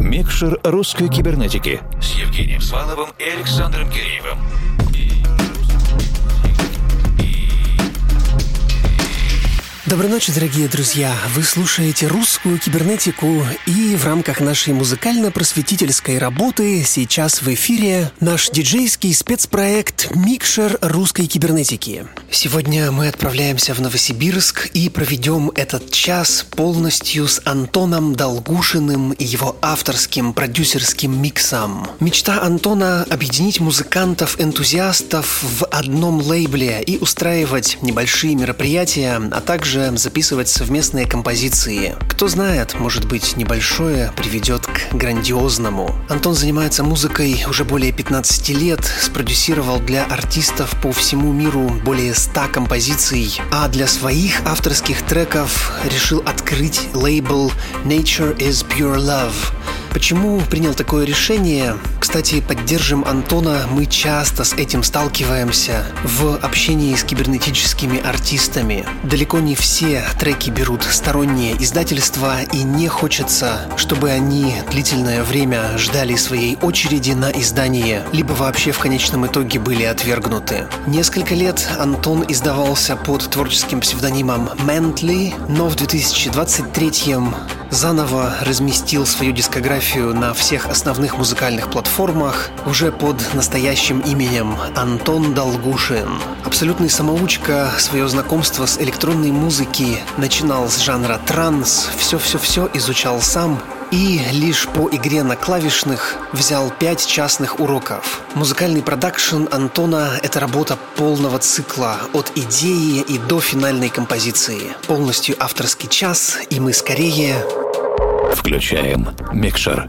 Микшер русской кибернетики с Евгением Сваловым и Александром Киреевым. Доброй ночи, дорогие друзья! Вы слушаете русскую кибернетику, и в рамках нашей музыкально-просветительской работы сейчас в эфире наш диджейский спецпроект «Микшер русской кибернетики». Сегодня мы отправляемся в Новосибирск и проведем этот час полностью с Антоном Долгушиным и его авторским продюсерским миксом. Мечта Антона – объединить музыкантов-энтузиастов в одном лейбле и устраивать небольшие мероприятия, а также записывать совместные композиции. Кто знает, может быть, небольшое приведет к грандиозному. Антон занимается музыкой уже более 15 лет, спродюсировал для артистов по всему миру более 100 композиций, а для своих авторских треков решил открыть лейбл Nature is Pure Love. Почему принял такое решение? Кстати, поддержим Антона, мы часто с этим сталкиваемся в общении с кибернетическими артистами. Далеко не все треки берут сторонние издательства, и не хочется, чтобы они длительное время ждали своей очереди на издание, либо вообще в конечном итоге были отвергнуты. Несколько лет Антон издавался под творческим псевдонимом Ментли, но в 2023 заново разместил свою дискографию на всех основных музыкальных платформах уже под настоящим именем Антон Долгушин. Абсолютный самоучка свое знакомство с электронной музыки начинал с жанра транс, все-все-все изучал сам и лишь по игре на клавишных взял пять частных уроков. Музыкальный продакшн Антона – это работа полного цикла от идеи и до финальной композиции. Полностью авторский час, и мы скорее... Включаем микшер.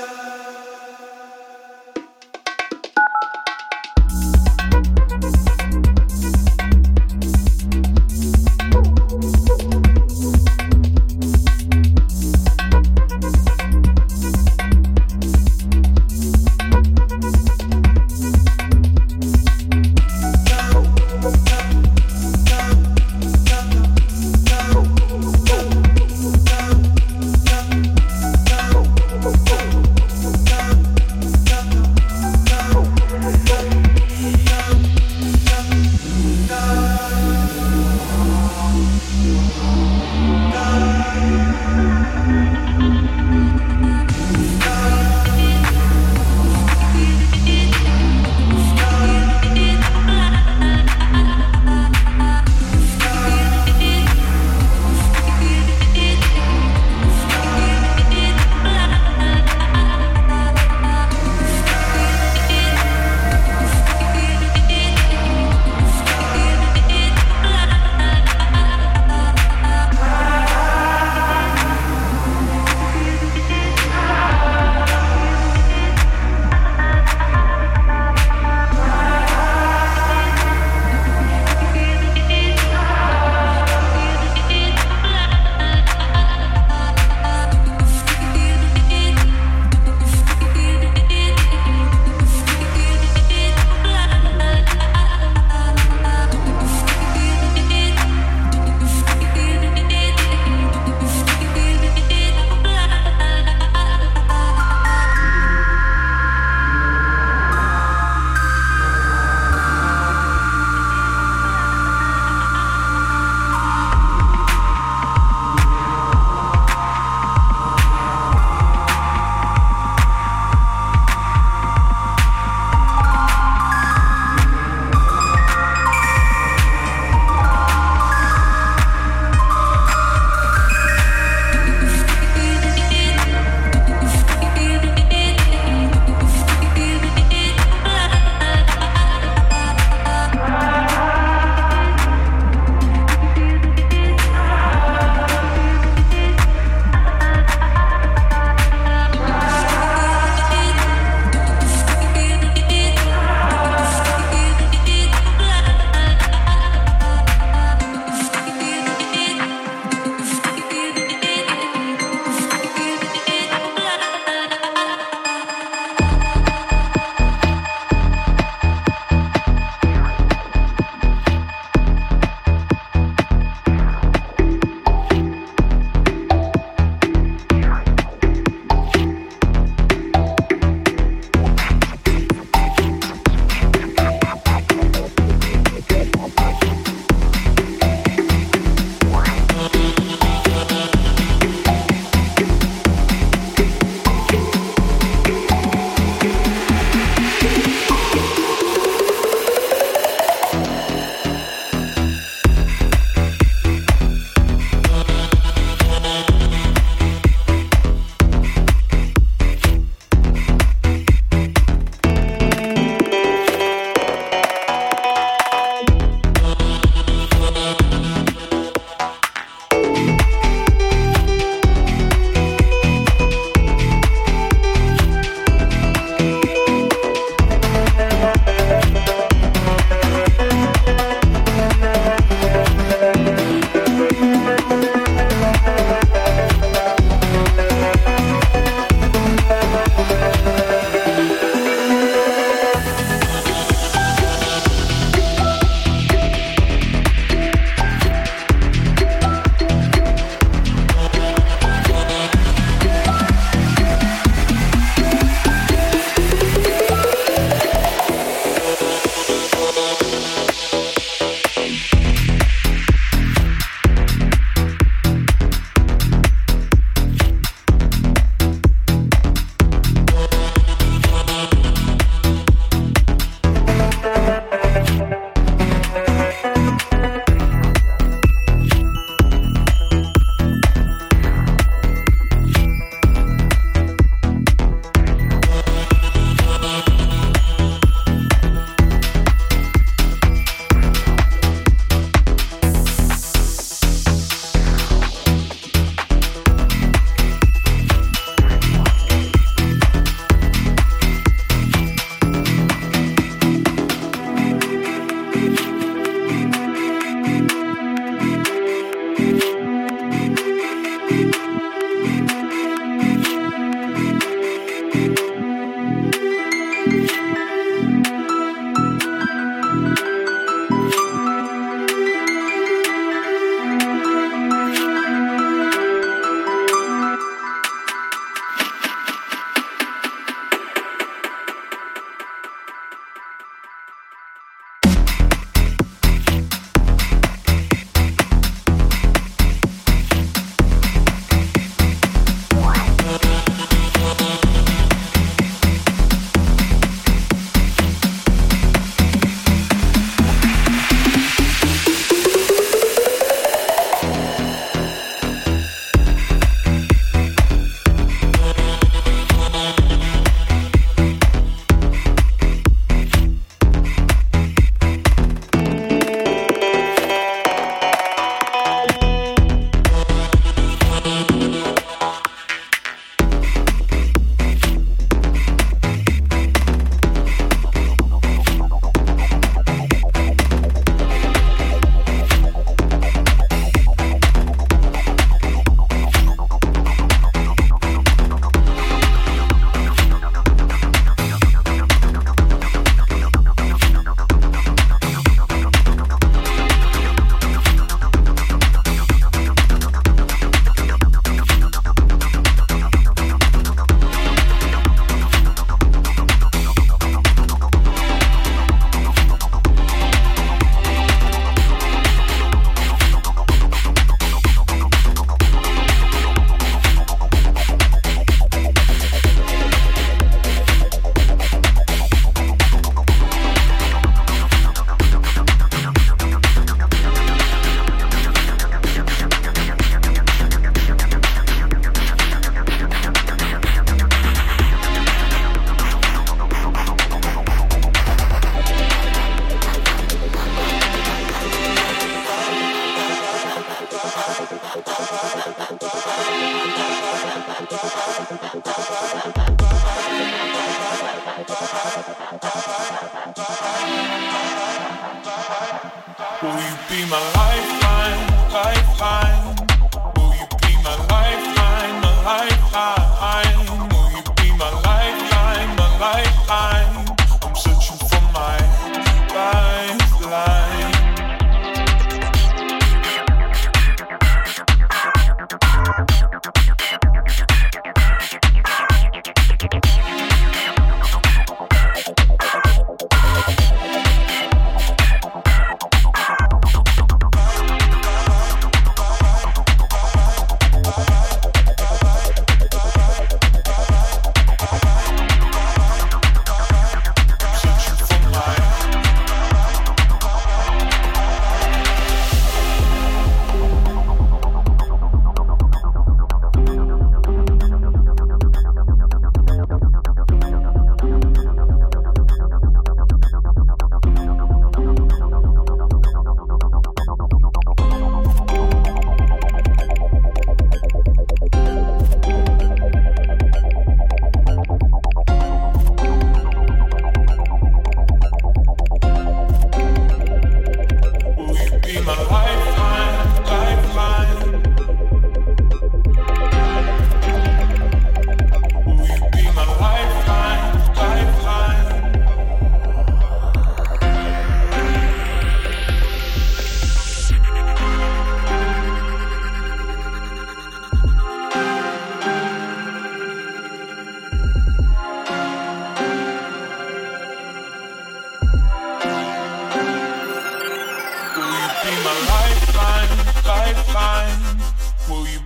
Will you be my lifeline? lifeline?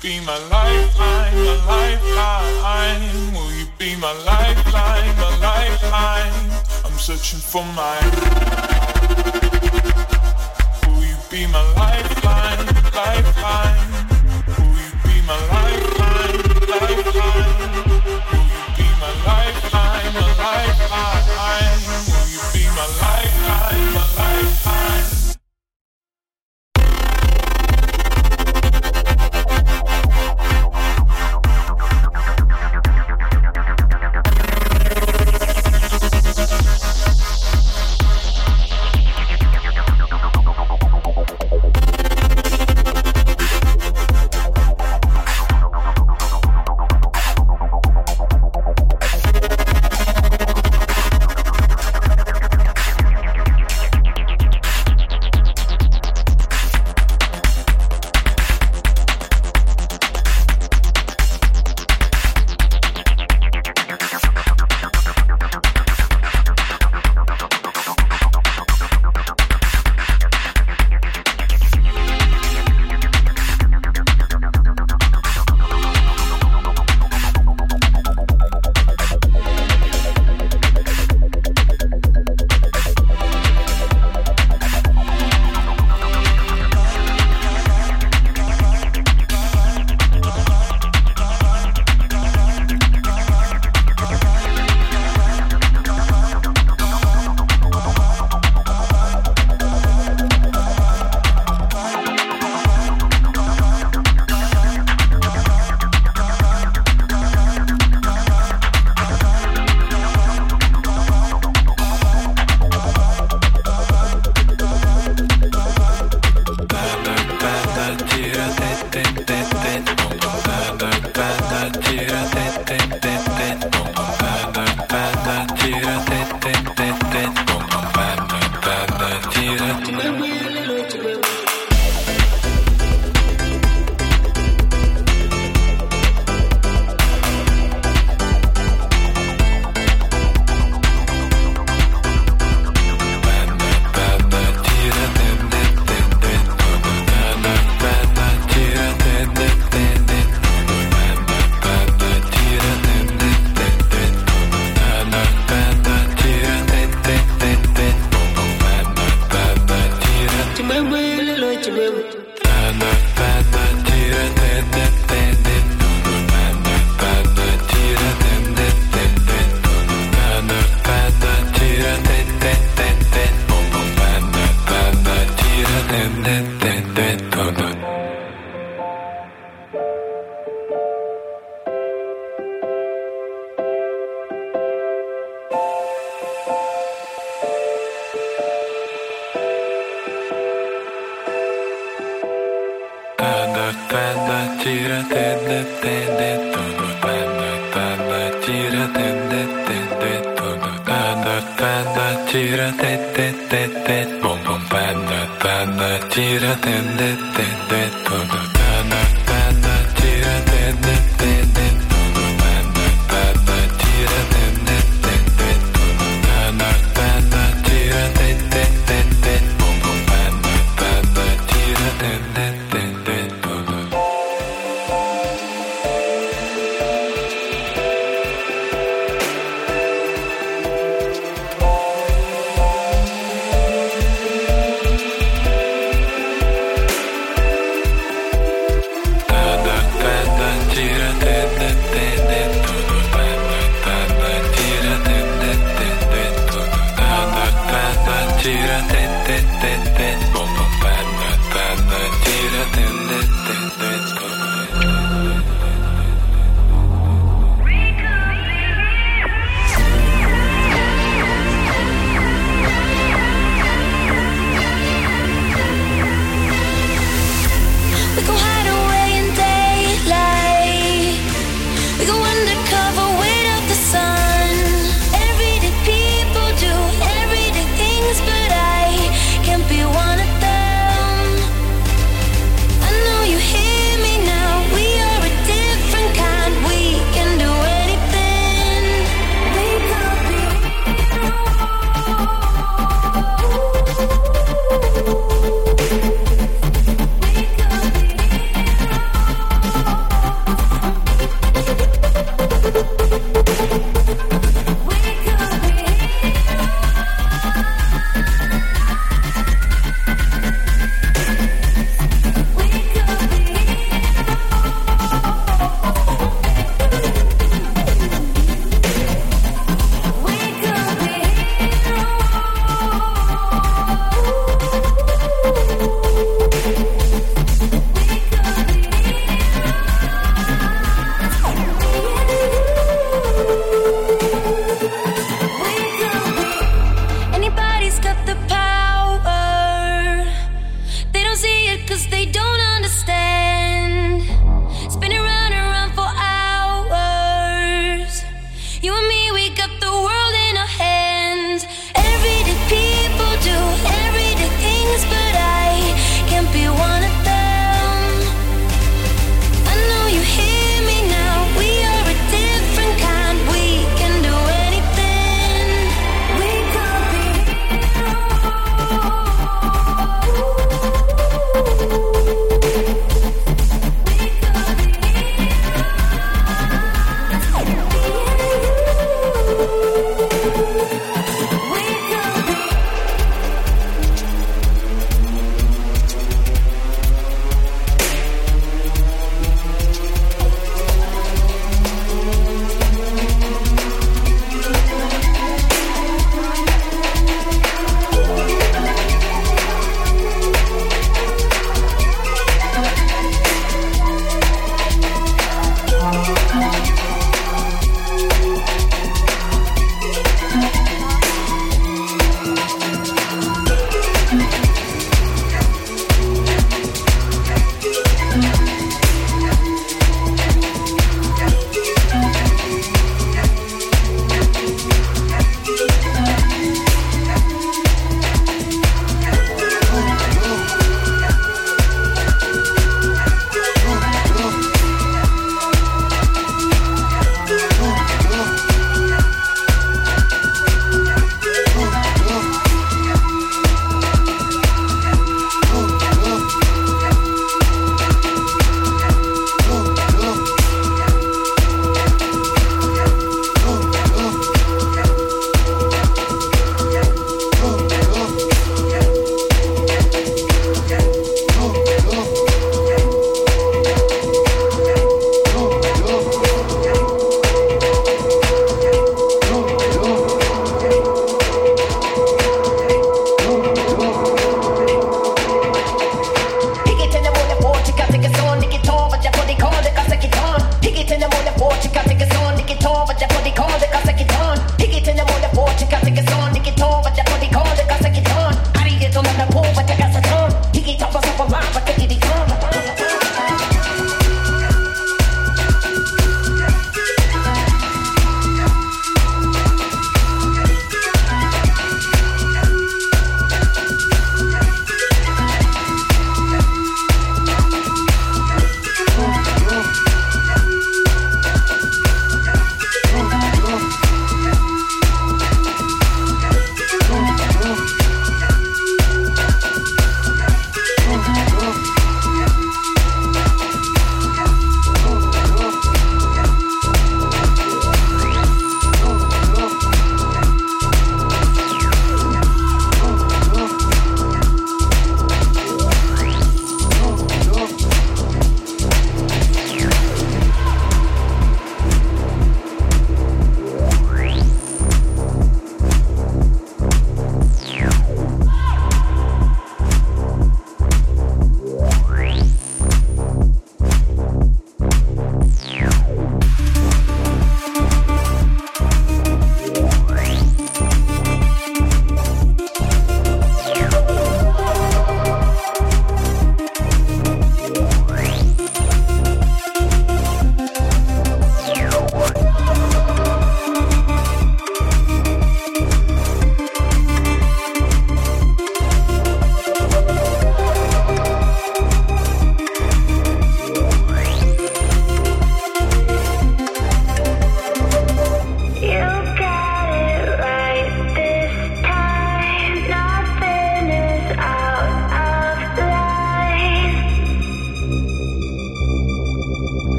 be my lifeline, my lifeline? Will you be my lifeline, my lifeline? I'm searching for my. Will you be my lifeline, lifeline? Will you be my lifeline, lifeline?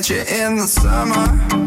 Met you in the summer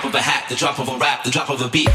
drop of a hat, the drop of a rap, the drop of a beat.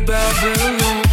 bad balloon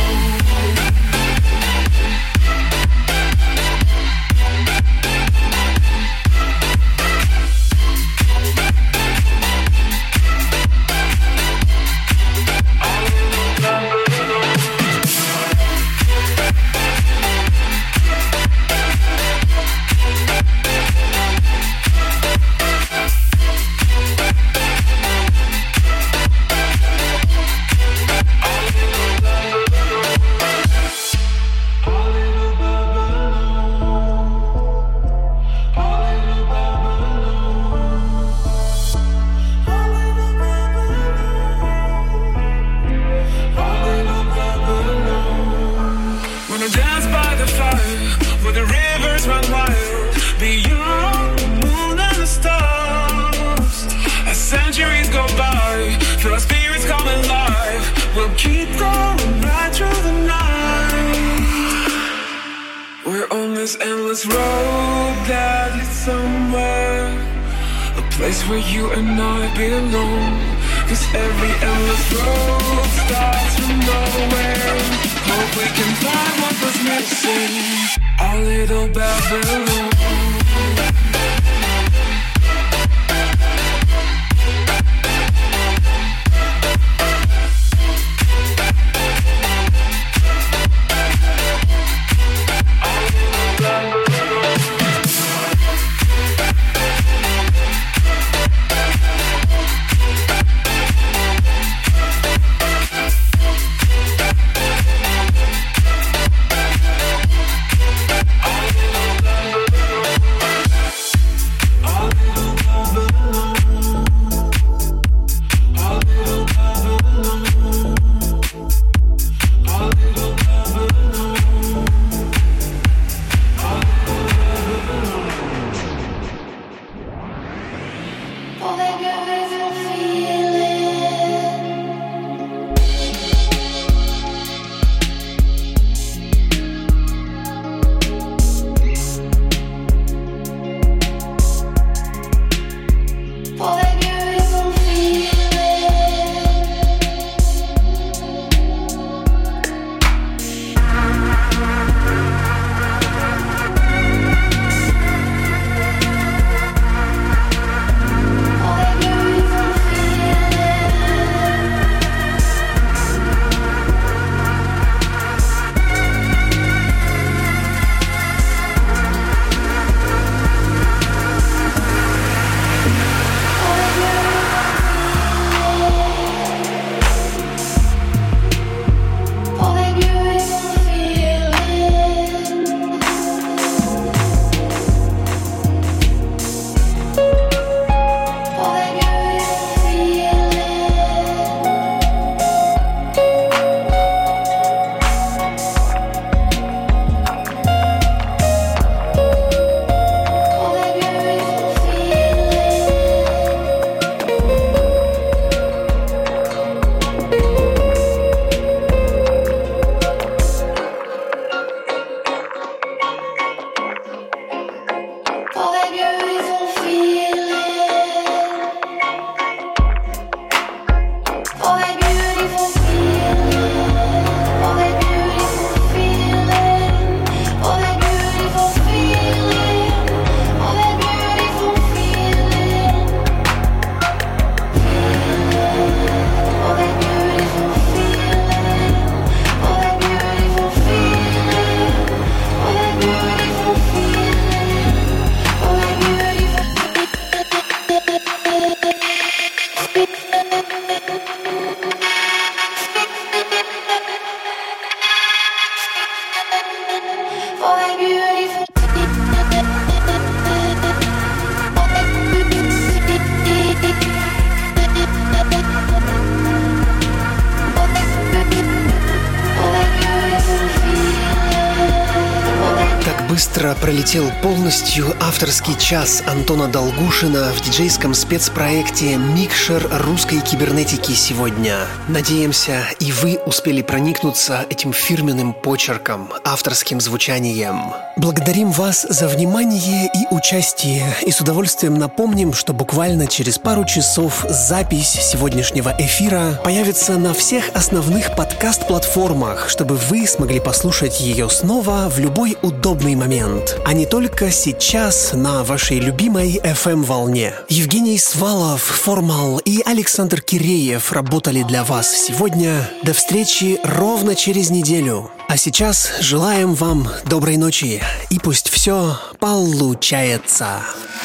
пролетел полностью авторский час Антона Долгушина в диджейском спецпроекте «Микшер русской кибернетики» сегодня. Надеемся, и вы успели проникнуться этим фирменным почерком, авторским звучанием. Благодарим вас за внимание и участие, и с удовольствием напомним, что буквально через пару часов запись сегодняшнего эфира появится на всех основных подкаст-платформах, чтобы вы смогли послушать ее снова в любой удобный момент, а не только сейчас на вашей любимой FM-волне. Евгений Свалов, Формал и Александр Киреев работали для вас сегодня. До встречи ровно через неделю. А сейчас желаем вам доброй ночи и пусть все получается.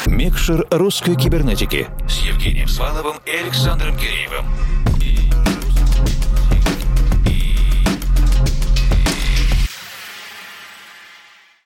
Микшер русской кибернетики с Евгением Сваловым и Александром Киреевым.